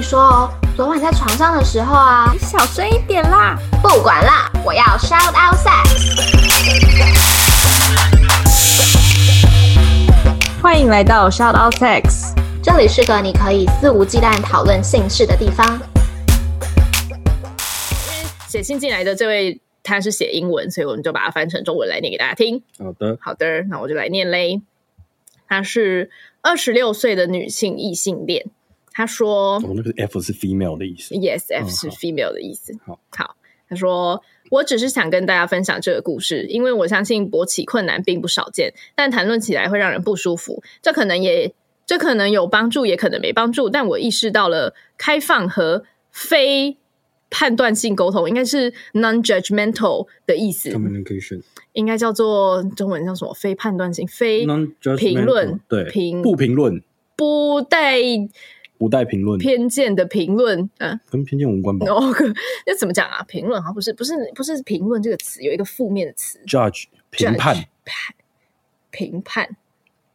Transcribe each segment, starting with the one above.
你说哦，昨晚在床上的时候啊，你小声一点啦。不管啦，我要 shout out sex。欢迎来到 shout out sex，这里是个你可以肆无忌惮讨论性事的地方。写信进来的这位他是写英文，所以我们就把它翻成中文来念给大家听。好的，好的，那我就来念嘞。他是二十六岁的女性异性恋。他说：“我、哦、那个 F 是 female 的意思。”Yes，F 是 female 的意思。好，好。他说：“我只是想跟大家分享这个故事，因为我相信勃起困难并不少见，但谈论起来会让人不舒服。这可能也，这可能有帮助，也可能没帮助。但我意识到了开放和非判断性沟通，应该是 non-judgmental 的意思。Communication 应该叫做中文叫什么？非判断性，非评论，对，评不评论，不带。”不带评论偏见的评论，嗯，跟偏见无关吧？哦，那怎么讲啊？评论好像不是，不是，不是评论这个词有一个负面的词，judge 评判，评判，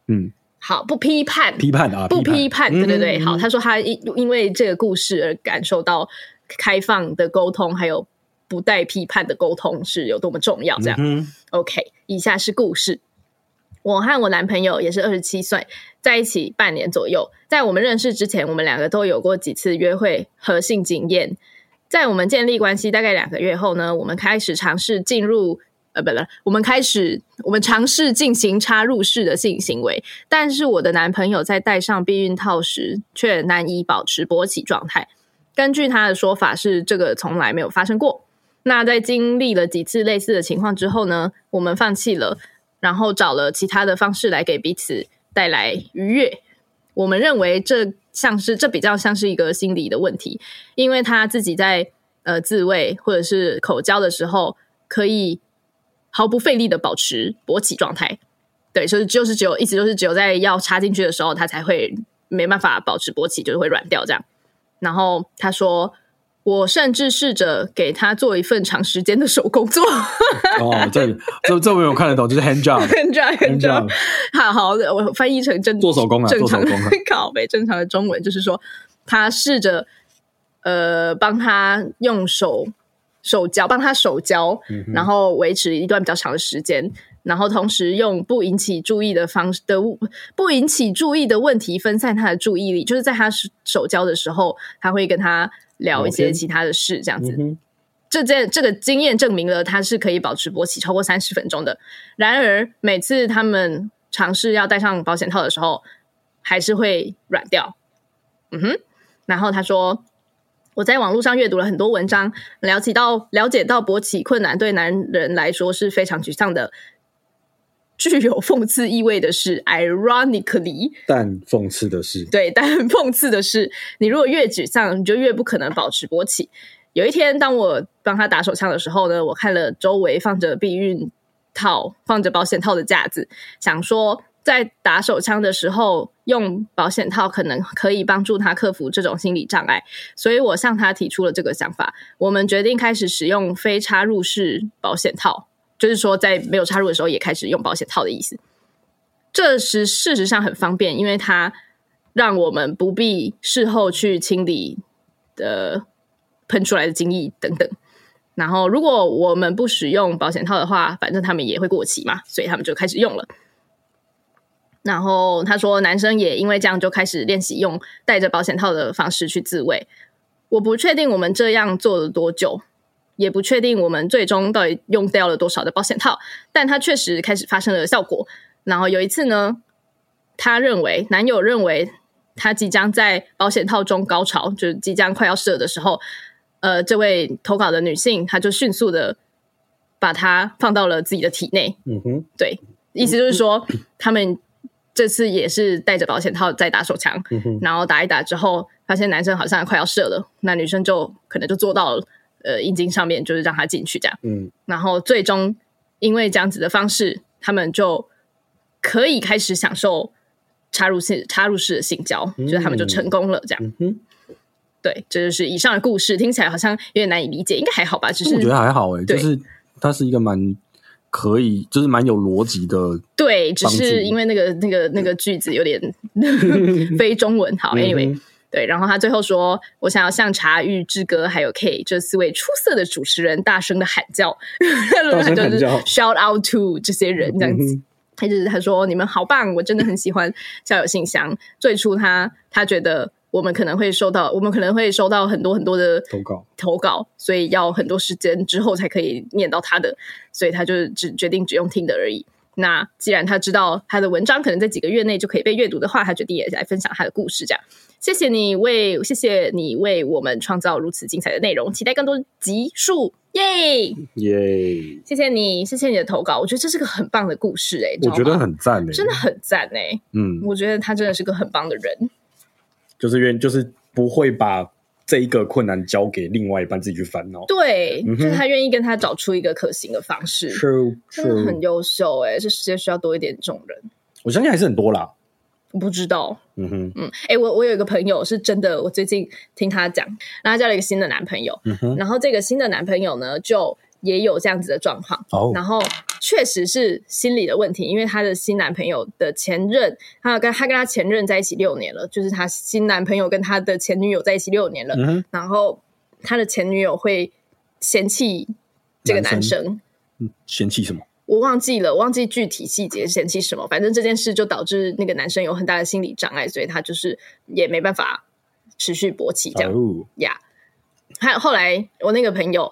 嗯，好，不批判，批判啊，不批判，对对对，嗯、好。他说他因因为这个故事而感受到开放的沟通，还有不带批判的沟通是有多么重要。这样、嗯、，OK，以下是故事。我和我男朋友也是二十七岁，在一起半年左右。在我们认识之前，我们两个都有过几次约会和性经验。在我们建立关系大概两个月后呢，我们开始尝试进入呃，不了，我们开始我们尝试进行插入式的性行为。但是我的男朋友在戴上避孕套时，却难以保持勃起状态。根据他的说法，是这个从来没有发生过。那在经历了几次类似的情况之后呢，我们放弃了。然后找了其他的方式来给彼此带来愉悦。我们认为这像是这比较像是一个心理的问题，因为他自己在呃自慰或者是口交的时候，可以毫不费力的保持勃起状态。对，就是就是只有一直都是只有在要插进去的时候，他才会没办法保持勃起，就是会软掉这样。然后他说。我甚至试着给他做一份长时间的手工作。哦，这这这我有看得懂，就是 hand job，hand job，hand job。好好的，我翻译成正做手工啊，正常做手工啊。靠北正常的中文就是说，他试着呃帮他用手手交，帮他手交，嗯、然后维持一段比较长的时间，然后同时用不引起注意的方式的不引起注意的问题分散他的注意力，就是在他手交的时候，他会跟他。聊一些其他的事，这样子。这件这个经验证明了他是可以保持勃起超过三十分钟的。然而，每次他们尝试要戴上保险套的时候，还是会软掉。嗯哼。然后他说：“我在网络上阅读了很多文章，了解到了解到勃起困难对男人来说是非常沮丧的。”具有讽刺意味的是，ironically，但讽刺的是，对，但讽刺的是，你如果越沮丧，你就越不可能保持勃起。有一天，当我帮他打手枪的时候呢，我看了周围放着避孕套、放着保险套的架子，想说在打手枪的时候用保险套可能可以帮助他克服这种心理障碍，所以我向他提出了这个想法。我们决定开始使用非插入式保险套。就是说，在没有插入的时候也开始用保险套的意思。这是事实上很方便，因为它让我们不必事后去清理的喷出来的精液等等。然后，如果我们不使用保险套的话，反正他们也会过期嘛，所以他们就开始用了。然后他说，男生也因为这样就开始练习用带着保险套的方式去自慰。我不确定我们这样做了多久。也不确定我们最终到底用掉了多少的保险套，但他确实开始发生了效果。然后有一次呢，他认为男友认为他即将在保险套中高潮，就是即将快要射的时候，呃，这位投稿的女性，她就迅速的把它放到了自己的体内。嗯哼，对，意思就是说，他们这次也是带着保险套在打手枪，嗯，然后打一打之后，发现男生好像快要射了，那女生就可能就做到了。呃，阴茎上面就是让他进去这样，嗯，然后最终因为这样子的方式，他们就可以开始享受插入式插入式的性交，嗯、就是他们就成功了这样。嗯、对，这就是以上的故事，听起来好像有点难以理解，应该还好吧？只是我觉得还好哎，就是它是一个蛮可以，就是蛮有逻辑的。对，只是因为那个那个那个句子有点 非中文。好，Anyway。对，然后他最后说：“我想要向茶玉、志哥还有 K 这四位出色的主持人大声的喊叫，大声 喊叫，shout out to 这些人这样子。嗯”他就是他说：“你们好棒，我真的很喜欢校友信箱。最初他他觉得我们可能会收到，我们可能会收到很多很多的投稿投稿，所以要很多时间之后才可以念到他的，所以他就只决定只用听的而已。”那既然他知道他的文章可能在几个月内就可以被阅读的话，他决定也来分享他的故事。这样，谢谢你为谢谢你为我们创造如此精彩的内容，期待更多集数，耶耶！谢谢你，谢谢你的投稿，我觉得这是个很棒的故事，哎，我觉得很赞，哎，真的很赞，哎，嗯，我觉得他真的是个很棒的人，就是愿就是不会把。这一个困难交给另外一半自己去烦恼，对，嗯、就是他愿意跟他找出一个可行的方式，True，真的很优秀哎，这世界需要多一点这种人。我相信还是很多啦，我不知道，嗯哼，嗯，哎，我我有一个朋友是真的，我最近听他讲，然后他交了一个新的男朋友，然后这个新的男朋友呢就。也有这样子的状况，oh. 然后确实是心理的问题，因为她的新男朋友的前任，她跟她跟他前任在一起六年了，就是她新男朋友跟他的前女友在一起六年了，mm -hmm. 然后他的前女友会嫌弃这个男生，男生嫌弃什么？我忘记了，忘记具体细节嫌弃什么，反正这件事就导致那个男生有很大的心理障碍，所以他就是也没办法持续勃起这样呀。还、oh. yeah. 后来我那个朋友。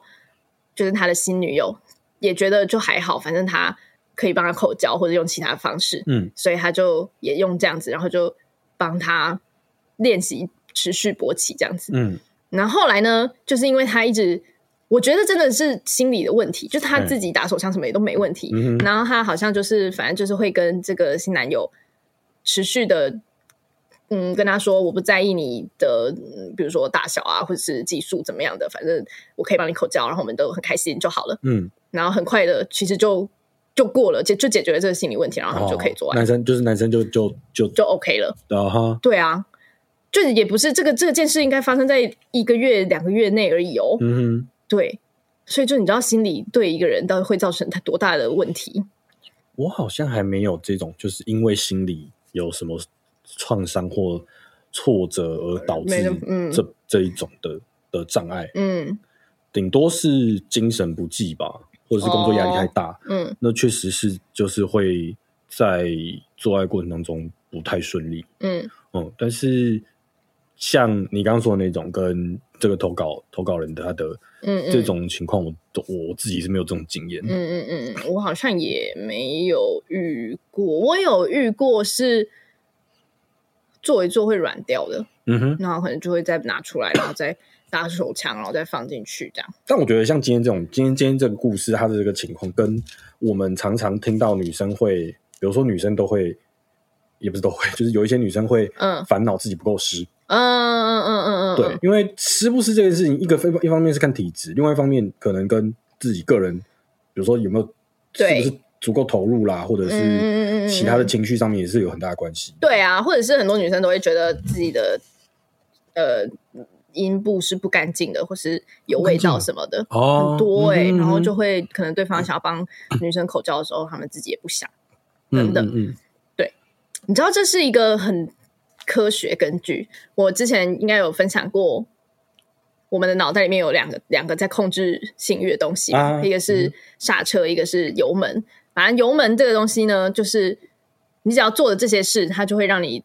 就是他的新女友也觉得就还好，反正他可以帮他口交或者用其他方式，嗯，所以他就也用这样子，然后就帮他练习持续勃起这样子，嗯，然后后来呢，就是因为他一直，我觉得真的是心理的问题，就是他自己打手枪什么也都没问题，嗯，然后他好像就是反正就是会跟这个新男友持续的。嗯，跟他说我不在意你的，比如说大小啊，或者是技术怎么样的，反正我可以帮你口交，然后我们都很开心就好了。嗯，然后很快的，其实就就过了，就就解决了这个心理问题，然后他们就可以做爱。男生就是男生就就就就 OK 了。啊哈，对啊，就也不是这个这件事应该发生在一个月两个月内而已哦。嗯哼，对，所以就你知道心理对一个人到底会造成他多大的问题？我好像还没有这种，就是因为心理有什么。创伤或挫折而导致这、嗯、这一种的的障碍，嗯，顶多是精神不济吧，或者是工作压力太大，哦、嗯，那确实是就是会在做爱过程当中不太顺利，嗯。嗯，但是像你刚刚说的那种跟这个投稿投稿人的他的嗯，嗯。这种情况，我都我自己是没有这种经验，嗯嗯嗯，我好像也没有遇过，我有遇过是。做一做会软掉的，嗯哼，然后可能就会再拿出来，然后再打手枪，然后再放进去这样。但我觉得像今天这种，今天今天这个故事，它的这个情况，跟我们常常听到女生会，比如说女生都会，也不是都会，就是有一些女生会，嗯，烦恼自己不够湿，嗯嗯嗯嗯嗯，对，因为湿不湿这件事情，一个非一方面是看体质，另外一方面可能跟自己个人，比如说有没有，是不是足够投入啦，或者是。其他的情绪上面也是有很大的关系。对啊，或者是很多女生都会觉得自己的呃阴部是不干净的，或是有味道什么的，哦、很多哎、欸嗯，然后就会可能对方想要帮女生口交的时候，他、嗯、们自己也不想等等。嗯对，你知道这是一个很科学根据。我之前应该有分享过，我们的脑袋里面有两个两个在控制性欲的东西、啊，一个是刹车、嗯，一个是油门。反正油门这个东西呢，就是你只要做的这些事，它就会让你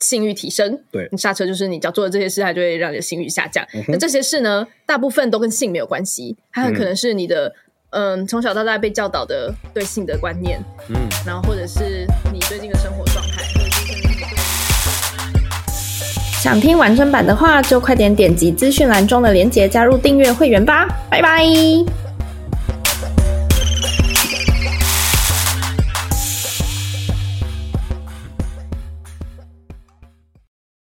性欲提升。对，你刹车就是你只要做的这些事，它就会让你的性欲下降。嗯、那这些事呢，大部分都跟性没有关系，它很可能是你的嗯从、呃、小到大被教导的对性的观念，嗯，然后或者是你最近的生活状态。想听完整版的话，就快点点击资讯栏中的链接加入订阅会员吧，拜拜。